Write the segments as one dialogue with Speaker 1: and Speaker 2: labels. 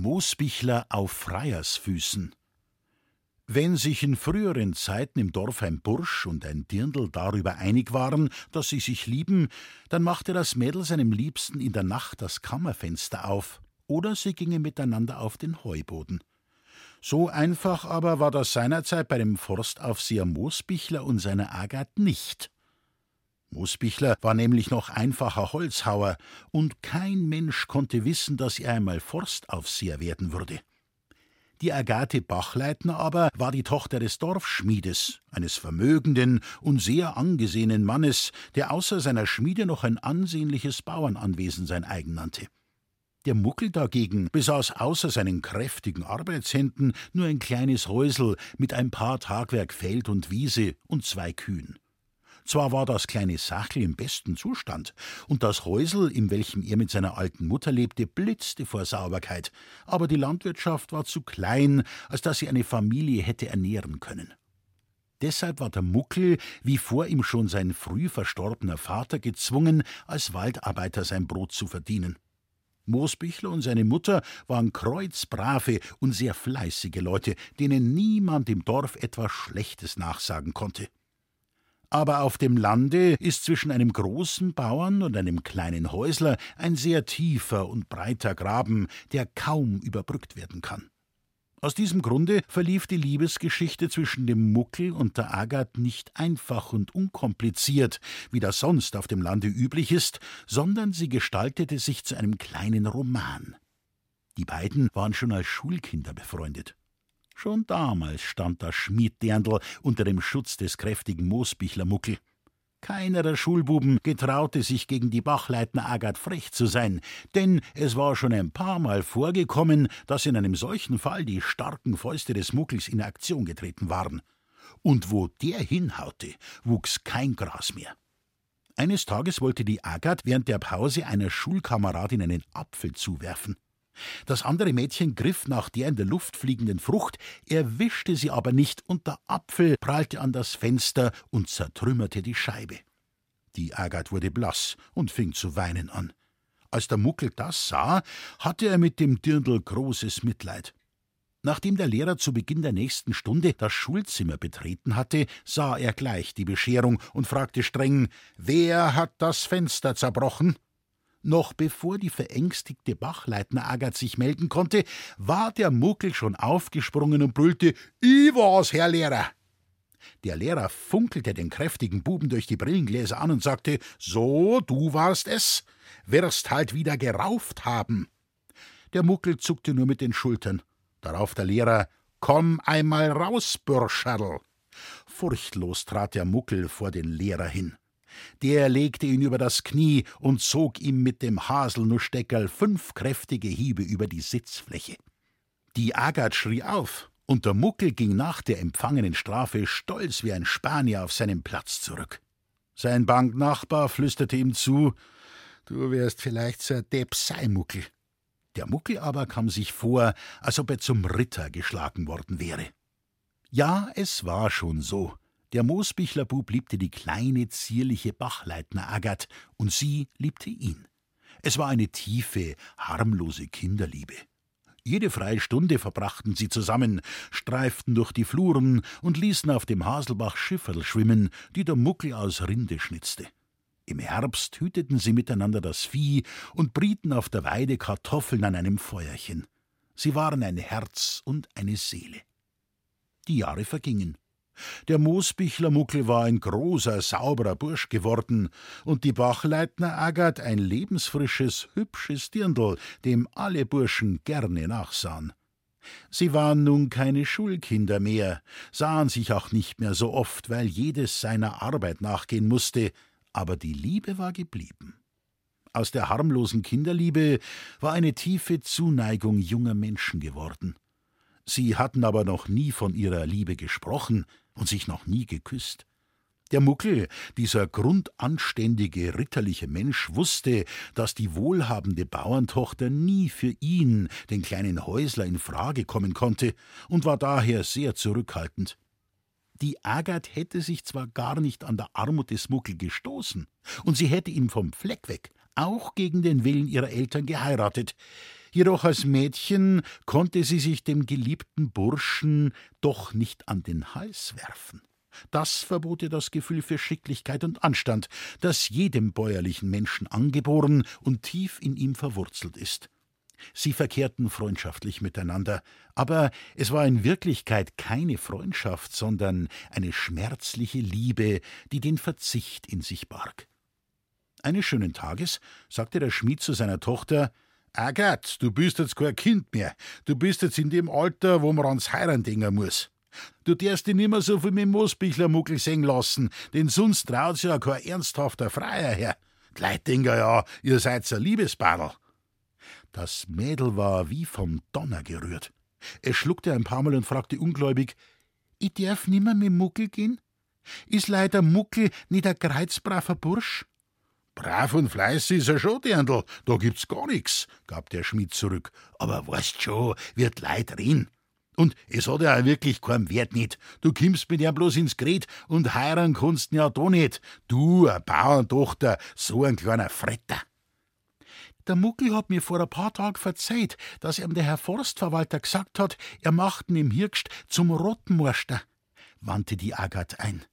Speaker 1: Moosbichler auf Freiersfüßen. Wenn sich in früheren Zeiten im Dorf ein Bursch und ein Dirndl darüber einig waren, dass sie sich lieben, dann machte das Mädel seinem Liebsten in der Nacht das Kammerfenster auf, oder sie gingen miteinander auf den Heuboden. So einfach aber war das seinerzeit bei dem Forstaufseher Moosbichler und seiner Agat nicht. Moosbichler war nämlich noch einfacher Holzhauer, und kein Mensch konnte wissen, dass er einmal Forstaufseher werden würde. Die Agathe Bachleitner aber war die Tochter des Dorfschmiedes, eines vermögenden und sehr angesehenen Mannes, der außer seiner Schmiede noch ein ansehnliches Bauernanwesen sein eigen nannte. Der Muckel dagegen besaß außer seinen kräftigen Arbeitshänden nur ein kleines Häusel mit ein paar Tagwerk Feld und Wiese und zwei Kühen. Zwar war das kleine Sachel im besten Zustand, und das Häusel, in welchem er mit seiner alten Mutter lebte, blitzte vor Sauberkeit, aber die Landwirtschaft war zu klein, als dass sie eine Familie hätte ernähren können. Deshalb war der Muckel, wie vor ihm schon sein früh verstorbener Vater, gezwungen, als Waldarbeiter sein Brot zu verdienen. Moosbichler und seine Mutter waren kreuzbrave und sehr fleißige Leute, denen niemand im Dorf etwas Schlechtes nachsagen konnte. Aber auf dem Lande ist zwischen einem großen Bauern und einem kleinen Häusler ein sehr tiefer und breiter Graben, der kaum überbrückt werden kann. Aus diesem Grunde verlief die Liebesgeschichte zwischen dem Muckel und der Agat nicht einfach und unkompliziert, wie das sonst auf dem Lande üblich ist, sondern sie gestaltete sich zu einem kleinen Roman. Die beiden waren schon als Schulkinder befreundet. Schon damals stand das Schmiedderndl unter dem Schutz des kräftigen Moosbichlermuckel. Keiner der Schulbuben getraute sich gegen die Bachleitner Agat frech zu sein, denn es war schon ein paar Mal vorgekommen, dass in einem solchen Fall die starken Fäuste des Muckels in Aktion getreten waren. Und wo der hinhaute, wuchs kein Gras mehr. Eines Tages wollte die Agat während der Pause einer Schulkameradin einen Apfel zuwerfen. Das andere Mädchen griff nach der in der Luft fliegenden Frucht, erwischte sie aber nicht, und der Apfel prallte an das Fenster und zertrümmerte die Scheibe. Die Agat wurde blass und fing zu weinen an. Als der Muckel das sah, hatte er mit dem Dirndl großes Mitleid. Nachdem der Lehrer zu Beginn der nächsten Stunde das Schulzimmer betreten hatte, sah er gleich die Bescherung und fragte streng: Wer hat das Fenster zerbrochen? Noch bevor die verängstigte Bachleitner Agat sich melden konnte, war der Muckel schon aufgesprungen und brüllte: Ich war's, Herr Lehrer! Der Lehrer funkelte den kräftigen Buben durch die Brillengläser an und sagte: So, du warst es, wirst halt wieder gerauft haben. Der Muckel zuckte nur mit den Schultern. Darauf der Lehrer: Komm einmal raus, Bürscherl! Furchtlos trat der Muckel vor den Lehrer hin. Der legte ihn über das Knie und zog ihm mit dem Haselnusssteckerl fünf kräftige Hiebe über die Sitzfläche. Die Agat schrie auf, und der Muckel ging nach der empfangenen Strafe stolz wie ein Spanier auf seinen Platz zurück. Sein Banknachbar flüsterte ihm zu: Du wärst vielleicht so ein Depp sei, Muckel. Der Muckel aber kam sich vor, als ob er zum Ritter geschlagen worden wäre. Ja, es war schon so. Der Moosbichlerbub liebte die kleine, zierliche Bachleitner Agat, und sie liebte ihn. Es war eine tiefe, harmlose Kinderliebe. Jede freie Stunde verbrachten sie zusammen, streiften durch die Fluren und ließen auf dem Haselbach Schifferl schwimmen, die der Muckel aus Rinde schnitzte. Im Herbst hüteten sie miteinander das Vieh und brieten auf der Weide Kartoffeln an einem Feuerchen. Sie waren ein Herz und eine Seele. Die Jahre vergingen. Der Moosbichlermuckel war ein großer, sauberer Bursch geworden und die Bachleitner Agat ein lebensfrisches, hübsches Dirndl, dem alle Burschen gerne nachsahen. Sie waren nun keine Schulkinder mehr, sahen sich auch nicht mehr so oft, weil jedes seiner Arbeit nachgehen musste, aber die Liebe war geblieben. Aus der harmlosen Kinderliebe war eine tiefe Zuneigung junger Menschen geworden. Sie hatten aber noch nie von ihrer Liebe gesprochen und sich noch nie geküsst. Der Muckel, dieser grundanständige, ritterliche Mensch, wusste, dass die wohlhabende Bauerntochter nie für ihn, den kleinen Häusler, in Frage kommen konnte und war daher sehr zurückhaltend. Die Agat hätte sich zwar gar nicht an der Armut des Muckel gestoßen, und sie hätte ihn vom Fleck weg, auch gegen den Willen ihrer Eltern geheiratet, Jedoch als Mädchen konnte sie sich dem geliebten Burschen doch nicht an den Hals werfen. Das verbot ihr das Gefühl für Schicklichkeit und Anstand, das jedem bäuerlichen Menschen angeboren und tief in ihm verwurzelt ist. Sie verkehrten freundschaftlich miteinander, aber es war in Wirklichkeit keine Freundschaft, sondern eine schmerzliche Liebe, die den Verzicht in sich barg. Eines schönen Tages sagte der Schmied zu seiner Tochter Agat, du bist jetzt kein Kind mehr. Du bist jetzt in dem Alter, wo man ans Heiraten denken muss. Du darfst dich nimmer so viel mit Moosbichler Muckel sehen lassen, denn sonst traut ja kein ernsthafter Freier her. Die Leute denken ja, ihr seid ein Liebespadel. Das Mädel war wie vom Donner gerührt. Es schluckte ein paar Mal und fragte ungläubig: Ich darf nimmer mit Muckel gehen? Ist leider Muckel nicht ein kreuzbraver Bursch? Brav und fleißig ist er schon, Dirndl, da gibt's gar nix, gab der Schmied zurück. Aber weißt schon, wird Leid reden. Und es hat ja auch wirklich keinen Wert nicht. Du kimmst mit ihm bloß ins Gret und heiraten kannst ja da nicht. Du, eine Bauerntochter, so ein kleiner Fretter. Der Muckel hat mir vor ein paar Tagen verzeiht, dass ihm der Herr Forstverwalter gesagt hat, er macht ihn im Hirgst zum Rottenmorster, wandte die Agat ein.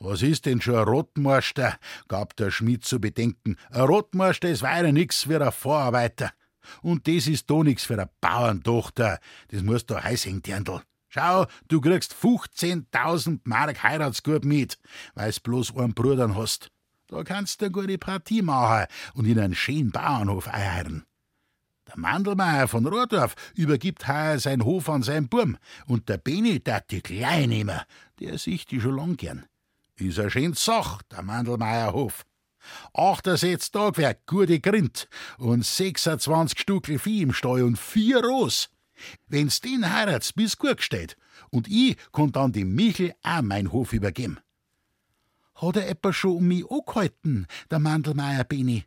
Speaker 1: Was ist denn schon ein Rottenmorster? gab der Schmied zu bedenken. Ein Rottenmorster ist weiter nix wie ein Vorarbeiter. Und das ist da nix für eine Bauerntochter. Das musst du heißing, Dirndl. Schau, du kriegst 15.000 Mark Heiratsgut mit, weil's bloß einen Bruder hast. Da kannst du eine gute Partie machen und in einen schönen Bauernhof eiern. Der Mandelmeier von Rohrdorf übergibt heuer seinen Hof an seinen Burm und der Beni dat die klein nehmen, der sieht die schon lang gern. Is a schön Sach, der Mandelmeier Hof. 68 Tagwerk, gute Grind und 26 Stückel Vieh im Stall und vier Ross. Wenn's den heiratst, bis gut steht. Und ich kann dann dem Michel auch mein Hof übergeben. Hat er etwa schon um mich angehalten, der Mandelmeier Beni?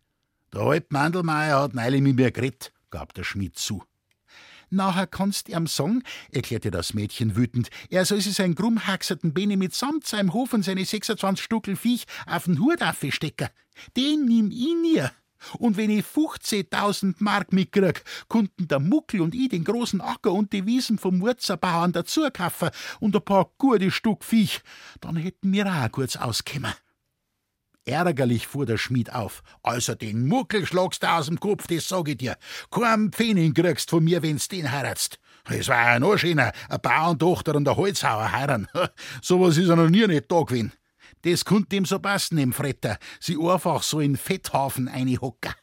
Speaker 1: Der alte Mandelmeier hat neulich mit mir geredet, gab der Schmied zu. Nachher kannst ihm sagen, erklärte das Mädchen wütend, er soll sich seinen krummhaxerten Beni mitsamt seinem Hof und seine 26 Stuckel Viech auf den Hut aufstecken. Den nimm ich nie. Und wenn ich 15.000 Mark mitkrieg, konnten der Muckel und ich den großen Acker und die Wiesen vom Wurzerbauern dazu kaufen und ein paar gute Stück Viech, dann hätten wir auch kurz auskommen. Ärgerlich fuhr der Schmied auf. Also den Muckel schlagst du aus dem Kopf, das sag ich dir. Kein Pfennig kriegst von mir, wenn's den heiratst. Es war ja noch schöner, eine Bauerntochter und ein Holzhauer heiraten. so was ist er noch nie nicht da gewesen. Das konnte ihm so passen, dem Fretter. Sie einfach so in Fetthafen hocken.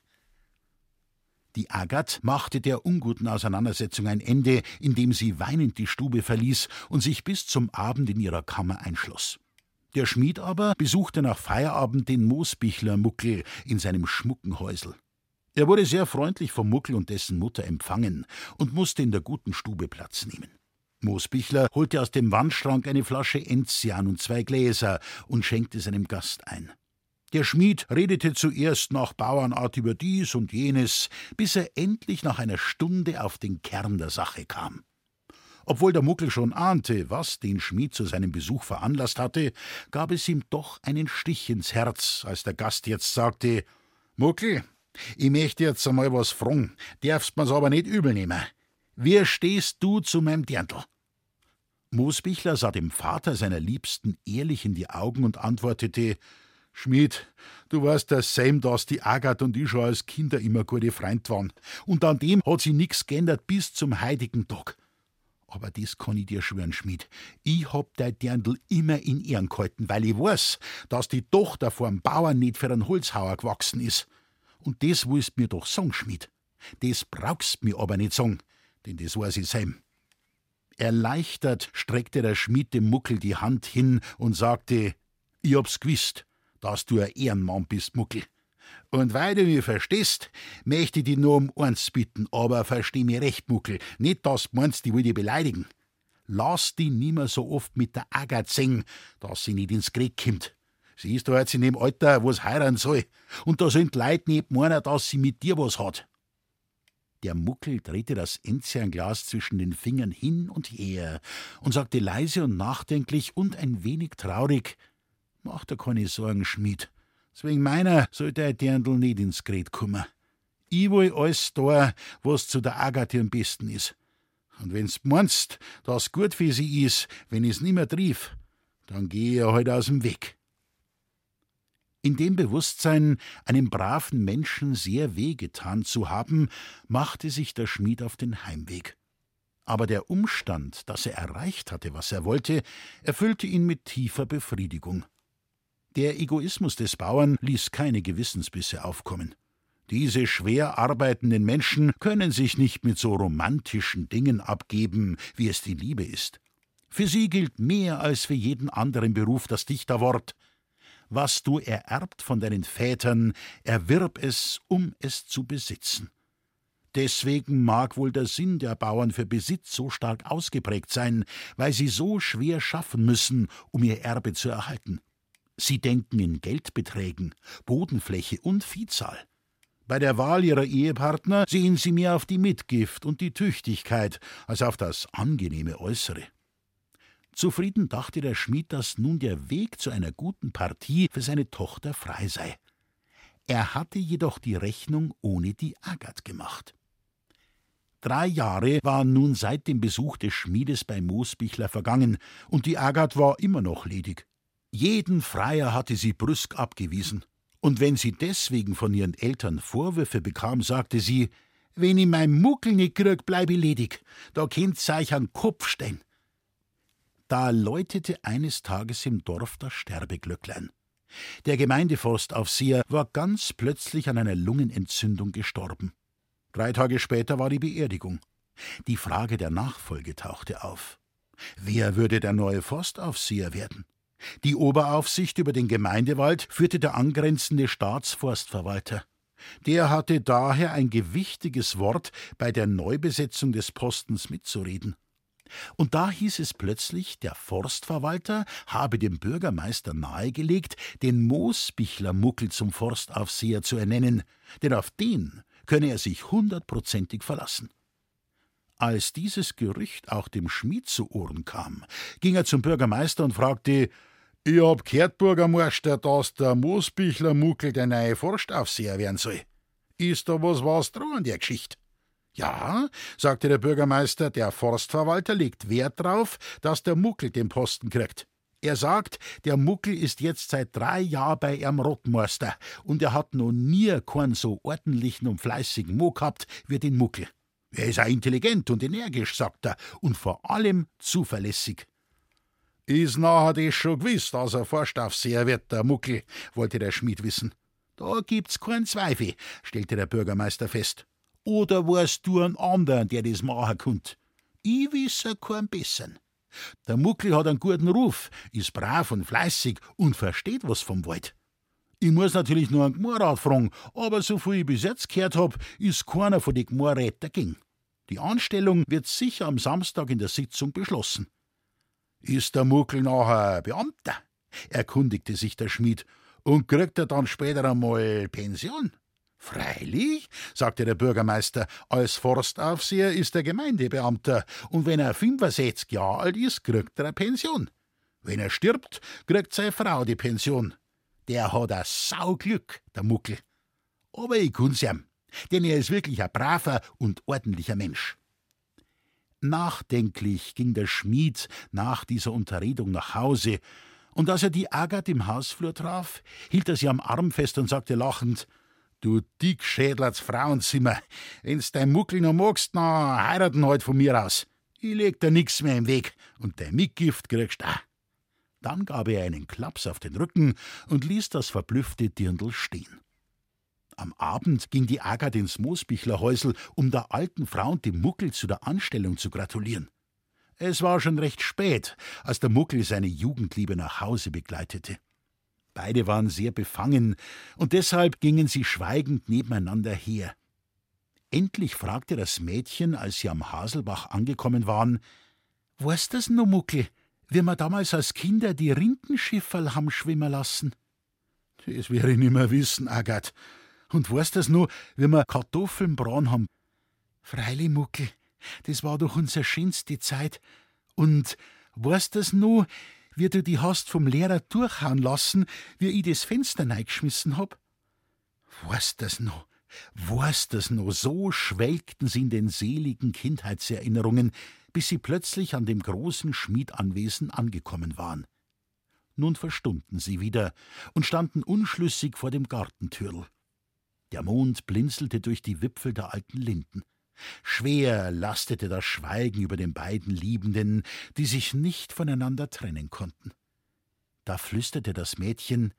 Speaker 1: Die Agat machte der unguten Auseinandersetzung ein Ende, indem sie weinend die Stube verließ und sich bis zum Abend in ihrer Kammer einschloss. Der Schmied aber besuchte nach Feierabend den Moosbichler Muckel in seinem schmucken Häusel. Er wurde sehr freundlich vom Muckel und dessen Mutter empfangen und musste in der guten Stube Platz nehmen. Moosbichler holte aus dem Wandschrank eine Flasche Enzian und zwei Gläser und schenkte seinem Gast ein. Der Schmied redete zuerst nach Bauernart über dies und jenes, bis er endlich nach einer Stunde auf den Kern der Sache kam. Obwohl der Muckel schon ahnte, was den Schmied zu seinem Besuch veranlasst hatte, gab es ihm doch einen Stich ins Herz, als der Gast jetzt sagte: Muckel, ich möchte jetzt einmal was fragen, darfst mir's aber nicht übel nehmen. Wie stehst du zu meinem Dirndl? Moosbichler sah dem Vater seiner Liebsten ehrlich in die Augen und antwortete: Schmied, du weißt ja selm, dass die Agat und ich schon als Kinder immer gute Freund waren. Und an dem hat sich nix geändert bis zum heutigen Tag. Aber das kann ich dir schwören, Schmied. Ich hab dein Dirndl immer in Ehren gehalten, weil ich weiß, dass die Tochter vorm Bauern nicht für einen Holzhauer gewachsen ist. Und das willst mir doch sagen, Schmied. Das brauchst mir aber nicht sagen, denn das weiß ich selm. Erleichtert streckte der Schmied dem Muckel die Hand hin und sagte: Ich hab's gewusst, dass du ein Ehrenmann bist, Muckel. Und weil du mich verstehst, möchte ich dich nur um eins bitten, aber versteh mich recht, Muckel, nicht, dass du meinst, ich will dich beleidigen. Lass dich nimmer so oft mit der Agat singen, dass sie nicht ins Krieg kommt. Sie ist da jetzt in dem Alter, wo's heiraten soll. Und da sind Leute nicht meiner, dass sie mit dir was hat. Der Muckel drehte das Enzianglas zwischen den Fingern hin und her und sagte leise und nachdenklich und ein wenig traurig: Mach dir keine Sorgen, Schmied. Wegen meiner sollte ein Dirndl nicht ins Gret kommen. Ich will alles da, was zu der Agathe am besten ist. Und wenn's meinst, dass gut für sie ist, wenn ich's nimmer triff, dann geh ich halt aus dem Weg. In dem Bewusstsein, einem braven Menschen sehr wehgetan zu haben, machte sich der Schmied auf den Heimweg. Aber der Umstand, dass er erreicht hatte, was er wollte, erfüllte ihn mit tiefer Befriedigung. Der Egoismus des Bauern ließ keine Gewissensbisse aufkommen. Diese schwer arbeitenden Menschen können sich nicht mit so romantischen Dingen abgeben, wie es die Liebe ist. Für sie gilt mehr als für jeden anderen Beruf das Dichterwort Was du ererbt von deinen Vätern, erwirb es, um es zu besitzen. Deswegen mag wohl der Sinn der Bauern für Besitz so stark ausgeprägt sein, weil sie so schwer schaffen müssen, um ihr Erbe zu erhalten. Sie denken in Geldbeträgen, Bodenfläche und Viehzahl. Bei der Wahl ihrer Ehepartner sehen sie mehr auf die Mitgift und die Tüchtigkeit als auf das angenehme Äußere. Zufrieden dachte der Schmied, dass nun der Weg zu einer guten Partie für seine Tochter frei sei. Er hatte jedoch die Rechnung ohne die Agat gemacht. Drei Jahre waren nun seit dem Besuch des Schmiedes bei Moosbichler vergangen, und die Agat war immer noch ledig. Jeden Freier hatte sie brüsk abgewiesen, und wenn sie deswegen von ihren Eltern Vorwürfe bekam, sagte sie, wenn ich mein Muckel nicht krieg, bleib ich ledig, da könnt's euch an Kopf stehen. Da läutete eines Tages im Dorf das Sterbeglöcklein. Der Gemeindeforstaufseher war ganz plötzlich an einer Lungenentzündung gestorben. Drei Tage später war die Beerdigung. Die Frage der Nachfolge tauchte auf. Wer würde der neue Forstaufseher werden? Die Oberaufsicht über den Gemeindewald führte der angrenzende Staatsforstverwalter. Der hatte daher ein gewichtiges Wort bei der Neubesetzung des Postens mitzureden. Und da hieß es plötzlich, der Forstverwalter habe dem Bürgermeister nahegelegt, den Moosbichler-Muckel zum Forstaufseher zu ernennen, denn auf den könne er sich hundertprozentig verlassen. Als dieses Gerücht auch dem Schmied zu Ohren kam, ging er zum Bürgermeister und fragte: Ich hab gehört, Bürgermeister, dass der Moosbichler Muckel der neue Forstaufseher werden soll. Ist da was was dran an der Geschichte? Ja, sagte der Bürgermeister, der Forstverwalter legt Wert darauf, dass der Muckel den Posten kriegt. Er sagt, der Muckel ist jetzt seit drei Jahren bei ihrem Rottmeister und er hat noch nie keinen so ordentlichen und fleißigen Mo gehabt wie den Muckel. Er ist auch intelligent und energisch, sagt er, und vor allem zuverlässig. Ist nachher das schon gewiss, dass er Vorstaufseher wird, der Muckel, wollte der Schmied wissen. Da gibt's keinen Zweifel, stellte der Bürgermeister fest. Oder warst du ein anderer, der das machen könnt? Ich wisse keinen bessern. Der Muckel hat einen guten Ruf, ist brav und fleißig und versteht was vom Wald. Ich muss natürlich nur einen Gmorrat fragen, aber so viel ich bis jetzt gehört hab, ist keiner von den Gmorräten dagegen. Die Anstellung wird sicher am Samstag in der Sitzung beschlossen. Ist der Muckel nachher Beamter? erkundigte sich der Schmied. Und kriegt er dann später einmal Pension? Freilich, sagte der Bürgermeister, als Forstaufseher ist er Gemeindebeamter, und wenn er 65 Jahre alt ist, kriegt er eine Pension. Wenn er stirbt, kriegt seine Frau die Pension. Der hat ein Sauglück, der Muckel. Aber ich kann's ihm, denn er ist wirklich ein braver und ordentlicher Mensch. Nachdenklich ging der Schmied nach dieser Unterredung nach Hause, und als er die Agat im Hausflur traf, hielt er sie am Arm fest und sagte lachend: Du Dickschädlerts Frauenzimmer, wenn's dein Muckel noch magst, na heiraten halt von mir aus. Ich leg dir nix mehr im Weg und dein Mitgift kriegst auch. Dann gab er einen Klaps auf den Rücken und ließ das verblüffte Dirndl stehen. Am Abend ging die Agat ins Moosbichlerhäusel, um der alten Frau und dem Muckel zu der Anstellung zu gratulieren. Es war schon recht spät, als der Muckel seine Jugendliebe nach Hause begleitete. Beide waren sehr befangen, und deshalb gingen sie schweigend nebeneinander her. Endlich fragte das Mädchen, als sie am Haselbach angekommen waren: Weißt das no, Muckel, wie wir damals als Kinder die Rindenschifferl haben schwimmen lassen? Das wäre ich nimmer wissen, Agat. Und weißt das nur, wie wir Kartoffeln braun haben? Freilich, Muckel, das war doch unsere schönste Zeit. Und weißt das nur, wie du die hast vom Lehrer durchhauen lassen, wie ich das Fenster neigeschmissen hab? Weißt das noch? War's das nur, so schwelgten sie in den seligen Kindheitserinnerungen, bis sie plötzlich an dem großen Schmiedanwesen angekommen waren. Nun verstummten sie wieder und standen unschlüssig vor dem Gartentürl. Der Mond blinzelte durch die Wipfel der alten Linden. Schwer lastete das Schweigen über den beiden Liebenden, die sich nicht voneinander trennen konnten. Da flüsterte das Mädchen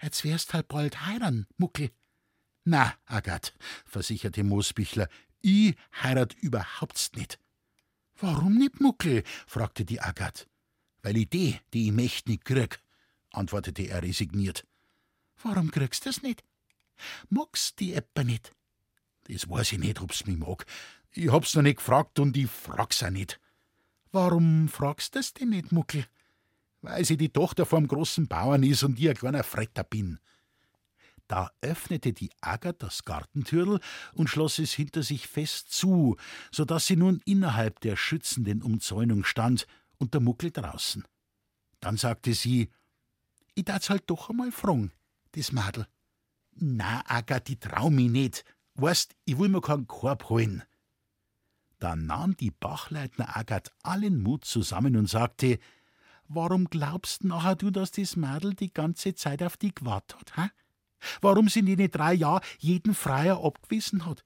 Speaker 1: Jetzt wärst halt bald heiran, Muckel. Na, Agat, versicherte Moosbichler, ich heirat überhaupt nicht. Warum nicht, Muckel? fragte die Agat. Weil ich die, die ich möcht nicht krieg, antwortete er resigniert. Warum kriegst du's nicht? Magst die etwa nicht? Das weiß ich nicht, ob's mich mag. Ich hab's noch nicht gefragt und ich frag's auch nicht. Warum fragst du's denn nicht, Muckel? Weil sie die Tochter vom großen Bauern ist und ich ein kleiner Fretter bin. Da öffnete die Agat das Gartentürl und schloss es hinter sich fest zu, so dass sie nun innerhalb der schützenden Umzäunung stand und der Muckel draußen. Dann sagte sie: Ich darf's halt doch einmal fragen, das Madel. Na, Agat, ich trau mich nicht. Weißt, ich will mir keinen Korb holen. Da nahm die Bachleitner Agat allen Mut zusammen und sagte: Warum glaubst nachher du, dass das Madel die ganze Zeit auf dich gewartet hat, hä? Warum sie in den drei Jahren jeden Freier abgewiesen hat?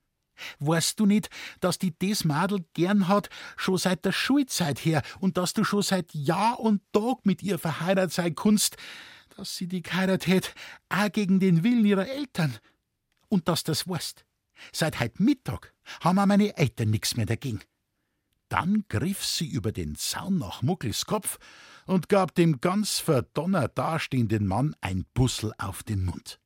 Speaker 1: Weißt du nicht, dass die das Madel gern hat, schon seit der Schulzeit her, und dass du schon seit Jahr und Tag mit ihr verheiratet sein kunst, dass sie die geheiratet hätt, auch gegen den Willen ihrer Eltern? Und dass das weißt. Seit heut Mittag haben auch meine Eltern nix mehr dagegen. Dann griff sie über den Zaun nach Muckels Kopf und gab dem ganz verdonnert dastehenden Mann ein Bussel auf den Mund.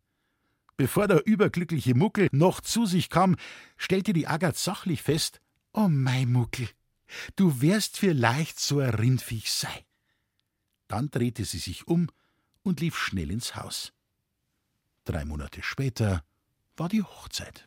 Speaker 1: Bevor der überglückliche Muckel noch zu sich kam, stellte die Agat sachlich fest: Oh, mei Muckel, du wärst vielleicht so ein Rindviech sei. Dann drehte sie sich um und lief schnell ins Haus. Drei Monate später war die Hochzeit.